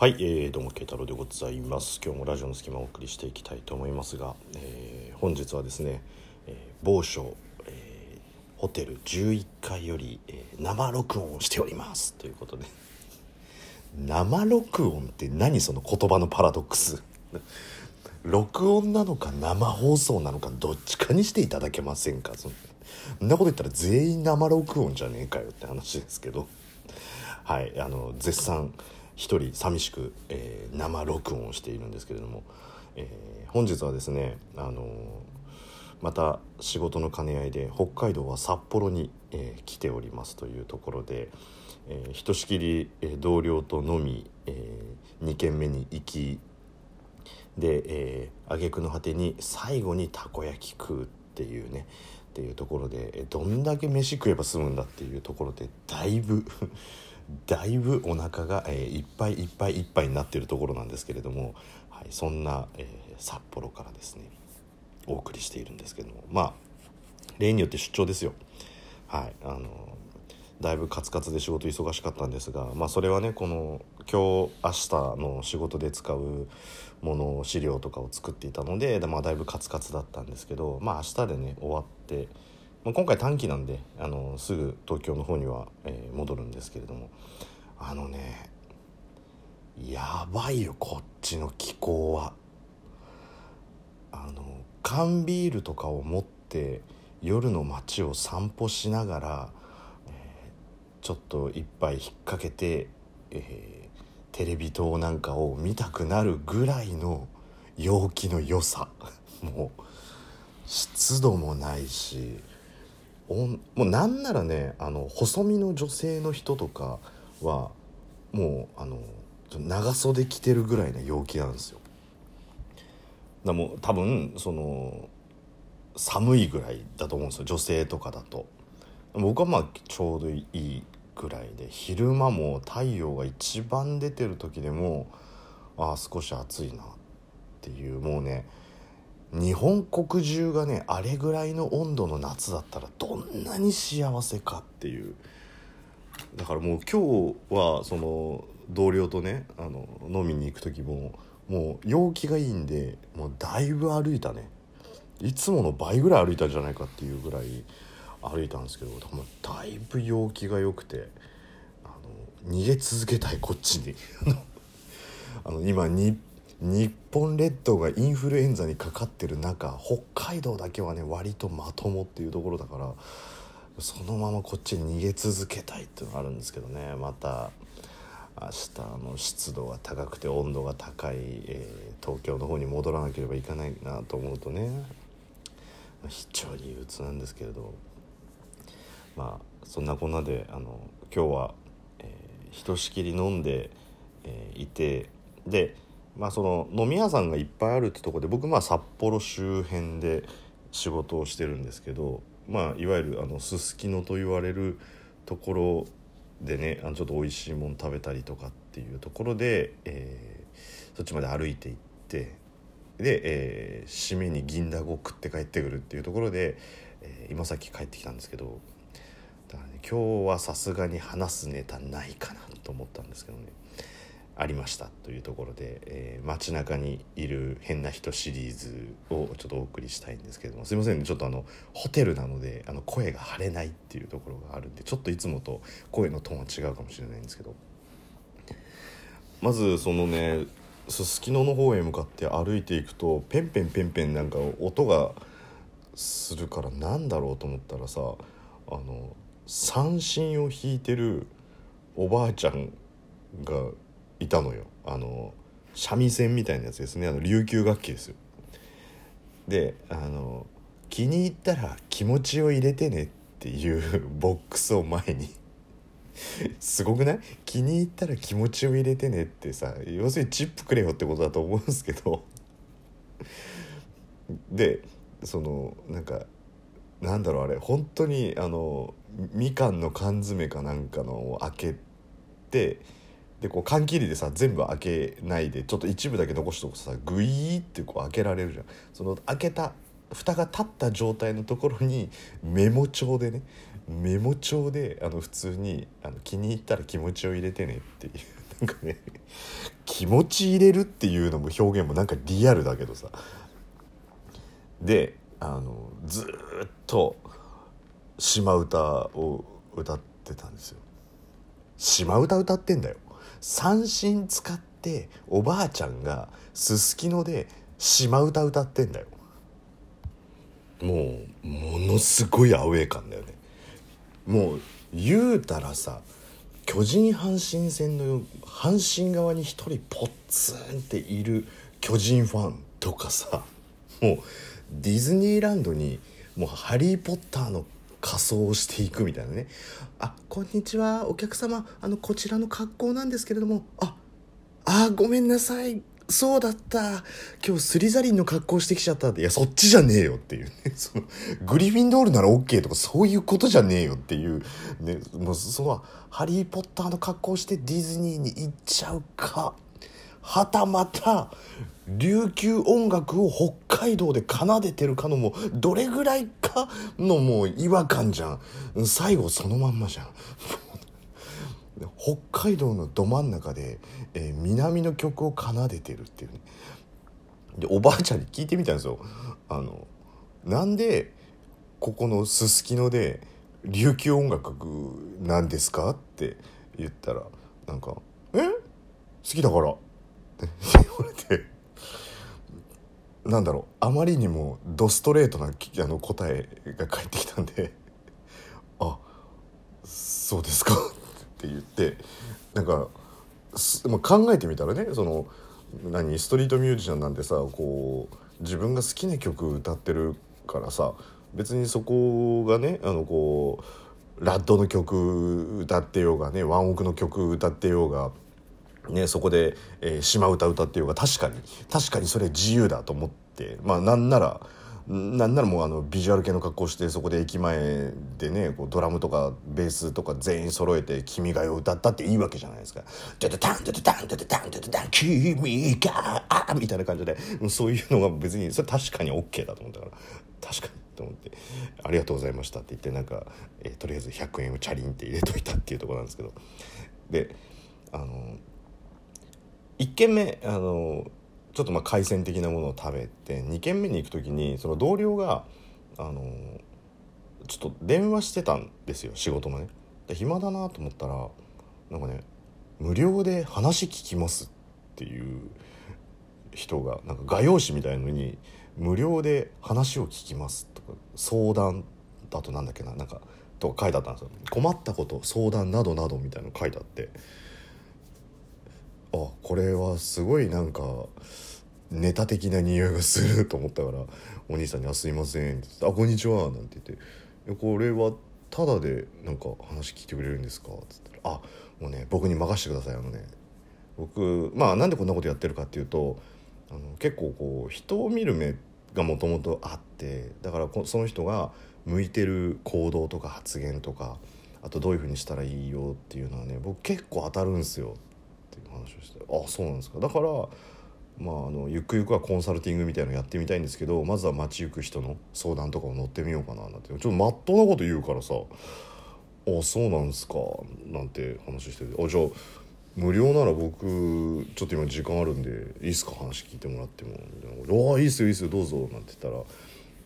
はい、えー、どうも慶太郎でございます。今日もラジオの隙間をお送りしていきたいと思いますが、えー本日はですね、えー某所、えーホテル11階より、えー生録音をしております。ということで。生録音って何その言葉のパラドックス。録音なのか生放送なのかどっちかにしていただけませんか。そんそんなこと言ったら全員生録音じゃねえかよって話ですけど。はいあの絶賛一人寂しく、えー生録音をしているんですけれども、えー本日はですねあのまた仕事の兼ね合いで北海道は札幌に、えー来ておりますというところで、えーひとしきり、えー同僚と飲み、え2軒目に行きで、えー、挙句の果てに最後にたこ焼き食うっていうねっていうところでどんだけ飯食えば済むんだっていうところでだいぶ だいぶお腹が、えーいっぱいいっぱいいっぱいになってるところなんですけれども、はい、そんな、えー札幌からですねお送りしているんですけどもまあ例によって出張ですよ。はいあのだいぶカツカツで仕事忙しかったんですが、まあ、それはねこの今日明日の仕事で使うもの資料とかを作っていたので、まあ、だいぶカツカツだったんですけど、まあ、明日でね終わって、まあ、今回短期なんであのすぐ東京の方には、えー戻るんですけれどもあのねやばいよこっちの気候は。あの缶ビールとかを持って夜の街を散歩しながら、えーちょっと一杯引っ掛けて、えーテレビ塔なんかを見たくなるぐらいの陽気の良さもう湿度もないしもうなんならねあの細身の女性の人とかはもうあの長袖着てるぐらいの陽気なんですよ。だもう多分その寒いぐらいだと思うんですよ女性とかだと僕はまあちょうどいいぐらいで昼間も太陽が一番出てる時でもああ少し暑いなっていうもうね日本国中がねあれぐらいの温度の夏だったらどんなに幸せかっていう。だからもう今日はその同僚とねあの飲みに行く時ももう陽気がいいんでもうだいぶ歩いたね。いつもの倍ぐらい歩いたんじゃないかっていうぐらい歩いたんですけどもうだいぶ陽気が良くてあの逃げ続けたいこっちに。あの今に日本列島がインフルエンザにかかってる中北海道だけはね割とまともっていうところだからそのままこっちに逃げ続けたいっていうのがあるんですけどね。また明日の湿度が高くて温度が高い、えー東京の方に戻らなければいけないなと思うとね非常に憂鬱なんですけれどまあそんなこんなであの今日は、えーひとしきり飲んで、えーいてでまあその飲み屋さんがいっぱいあるってとこで僕まあ札幌周辺で仕事をしてるんですけどまあいわゆるあのすすきのと言われるところでねあのちょっと美味しいもの食べたりとかっていうところで、えーそっちまで歩いて行ってで、えー締めに銀だこを食って帰ってくるっていうところで、えー今さっき帰ってきたんですけどだからね今日はさすがに話すネタないかなと思ったんですけどね。ありましたというところで、えー街中にいる変な人シリーズをちょっとお送りしたいんですけどもすいませんねちょっとあのホテルなのであの声が張れないっていうところがあるんでちょっといつもと声のトーンは違うかもしれないんですけど。まずそのねすすきのの方へ向かって歩いていくとペンペンペンペンなんか音がするからなんだろうと思ったらさあの三振を弾いてるおばあちゃんがいたのよ。あの三味線みたいなやつですね。あの琉球楽器ですよ。であの気に入ったら気持ちを入れてねっていう ボックスを前に。すごくない？気に入ったら気持ちを入れてねってさ要するにチップくれよってことだと思うんですけど。でそのなんかなんだろうあれ。本当にあのみかんの缶詰かなんかのを開けてでこう缶切りでさ全部開けないでちょっと一部だけ残しとくとさグイーってこう開けられるじゃん。その開けた蓋が立った状態のところにメモ帳でねメモ帳であの普通にあの気に入ったら気持ちを入れてねっていう なんかね気持ち入れるっていうのも表現もなんかリアルだけどさ。であのずっと島唄を歌ってたんですよ。島唄歌ってんだよ。三振使っておばあちゃんがすすきので島唄歌ってんだよ。もうものすごいアウェー感だよね。もう言うたらさ巨人阪神戦の阪神側に一人ポッツンっている巨人ファンとかさもうディズニーランドにもうハリー・ポッターの仮装していくみたいなね「あこんにちは。お客様。あのこちらの格好なんですけれども。ああごめんなさい。そうだった。今日スリザリンの格好してきちゃったって。いやそっちじゃねえよっていうね。そのグリフィンドールなら OK とかそういうことじゃねえよっていうね。もうそのハリー・ポッターの格好してディズニーに行っちゃうか。はたまた琉球音楽を北海道で奏でてるかのもどれぐらいかのもう違和感じゃん。最後そのまんまじゃん。北海道のど真ん中で、えー、南の曲を奏でてるっていうね。でおばあちゃんに聞いてみたんですよ。あのなんでここのすすきので琉球音楽なんですか？って言ったらなんか「え？好きだから」って。言われて。なんだろう。あまりにもドストレートなあの答えが返ってきたんで「あそうですか」って言って。なんかまあ考えてみたらねその何ストリートミュージシャンなんてさこう自分が好きな曲歌ってるからさ別にそこがねあのこうラッドの曲歌ってようがねワンオクの曲歌ってようが。ね、そこで、えー、島唄歌ってようが確かに確かにそれ自由だと思ってまあなんならなんならもうあのビジュアル系の格好してそこで駅前でねこうドラムとかベースとか全員揃えて「君が代」を歌ったっていいわけじゃないですか「ドドタンドドタンドドタンドドタン君が」みたいな感じでそういうのが別にそれ確かに OK だと思ったから確かにと思って「ありがとうございました」って言ってなんか、えー、とりあえず100円をチャリンって入れといたっていうところなんですけど。であの1軒目あのちょっとまあ海鮮的なものを食べて2軒目に行く時にその同僚があのちょっと電話してたんですよ仕事のね。で暇だなと思ったらなんかね無料で話聞きますっていう人がなんか画用紙みたいのに無料で話を聞きますとか相談だとなんだっけななんかとか書いてあったんですよ。困ったこと相談などなどみたいなの書いてあって。あこれはすごいなんかネタ的な匂いがすると思ったからお兄さんに「あすいません」って「あこんにちは」なんて言って「これはただでなんか話聞いてくれるんですか?」っつったら「あもうね僕に任せてくださいあのね僕まあなんでこんなことやってるかっていうとあの結構こう人を見る目がもともとあってだからその人が向いてる行動とか発言とかあとどういうふうにしたらいいよっていうのはね僕結構当たるんですよていう話をして「あそうなんですか」だからまあ、あのゆくゆくはコンサルティングみたいのやってみたいんですけどまずは街行く人の相談とかを乗ってみようかななんて。ちょっとまっとうなこと言うからさ「あそうなんですか」なんて話してて「あじゃあ無料なら僕ちょっと今時間あるんでいいっすか？話聞いてもらっても」「ああいいっすよいいっすよどうぞ」なんて言ったら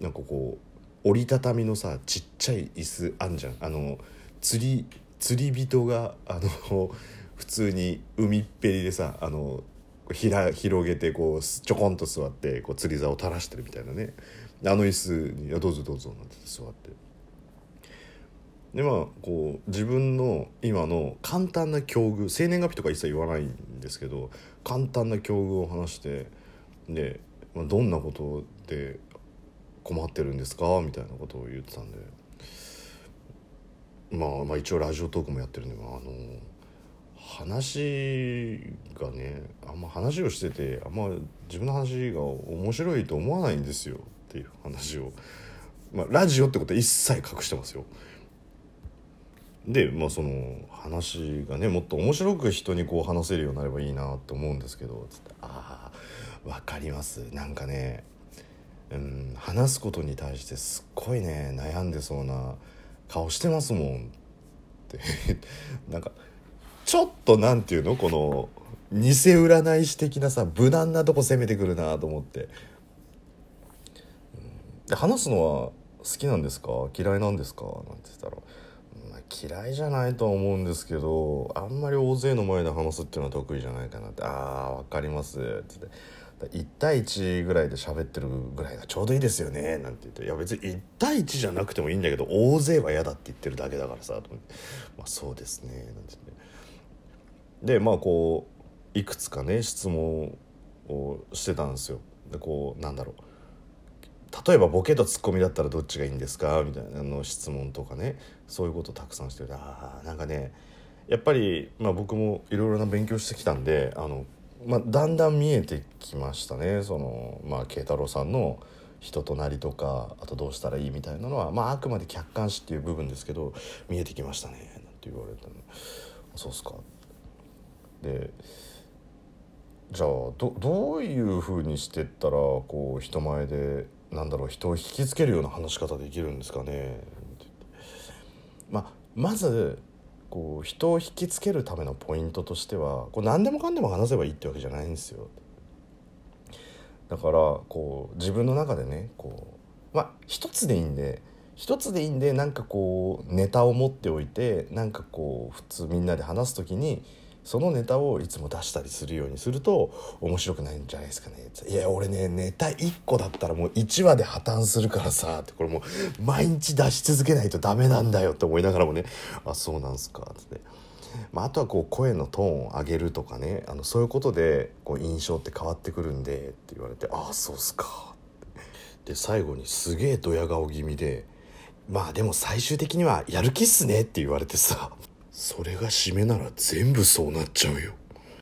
なんかこう折りたたみのさちっちゃい椅子あんじゃん。あの釣り釣り人があの普通に海っぺりでさあのひら広げてこうちょこんと座ってこう釣り竿を垂らしてるみたいなね。あの椅子に「どうぞどうぞ」なんて座って。でまあこう自分の今の簡単な境遇生年月日とか一切言わないんですけど簡単な境遇を話してで、まあ、どんなことで困ってるんですか？みたいなことを言ってたんで、まあ、まあ一応ラジオトークもやってるんで、まあ、あの話がねあんま話をしててあんま自分の話が面白いと思わないんですよっていう話を、まあ、ラジオってことは一切隠してますよ。でまあその話がねもっと面白く人にこう話せるようになればいいなと思うんですけどつって「ああ分かります。なんかね、うん、話すことに対してすっごいね悩んでそうな顔してますもん」って。なんかちょっとなんていうの？この偽占い師的なさ無難なとこ攻めてくるなと思って。で話すのは好きなんですか？嫌いなんですか？なんて言ったら、まあ、嫌いじゃないとは思うんですけどあんまり大勢の前で話すっていうのは得意じゃないかなって「ああ分かります」って。って。1対1ぐらいで喋ってるぐらいがちょうどいいですよね。なんて言って。いや別に1対1じゃなくてもいいんだけど大勢は嫌だって言ってるだけだからさと思って。まあそうですね。なんて言って。でまあこういくつかね質問をしてたんですよ。でこうなんだろう。例えばボケとツッコミだったらどっちがいいんですか？みたいなの質問とかね。そういうことをたくさんしてるあなんかねやっぱり、まあ、僕もいろいろな勉強してきたんであの、まあ、だんだん見えてきましたね。その、まあ、慶太郎さんの人となりとかあとどうしたらいいみたいなのは、まあ、あくまで客観視っていう部分ですけど見えてきましたねなんて言われたの。そうっすか。でじゃあどどういうふうにしてったらこう人前でなんだろう人を引きつけるような話し方できるんですかね？まあ、まずこう人を引きつけるためのポイントとしてはこう何でもかんでも話せばいいってわけじゃないんですよ。だからこう自分の中でねこうまあ一つでいいんで一つでいいんでなんかこうネタを持っておいてなんかこう普通みんなで話す時にそのネタをいつも出したりするようにすると面白くないんじゃないですかね。いや俺ねネタ1個だったらもう1話で破綻するからさってこれもう毎日出し続けないとダメなんだよって思いながらもねあそうなんすかって。まあ、あとはこう声のトーンを上げるとかねあのそういうことでこう印象って変わってくるんでって言われて「ああそうっすか」で最後にすげえドヤ顔気味で「まあでも最終的にはやる気っすね」って言われてさ。それが締めなら全部そうなっちゃうよ。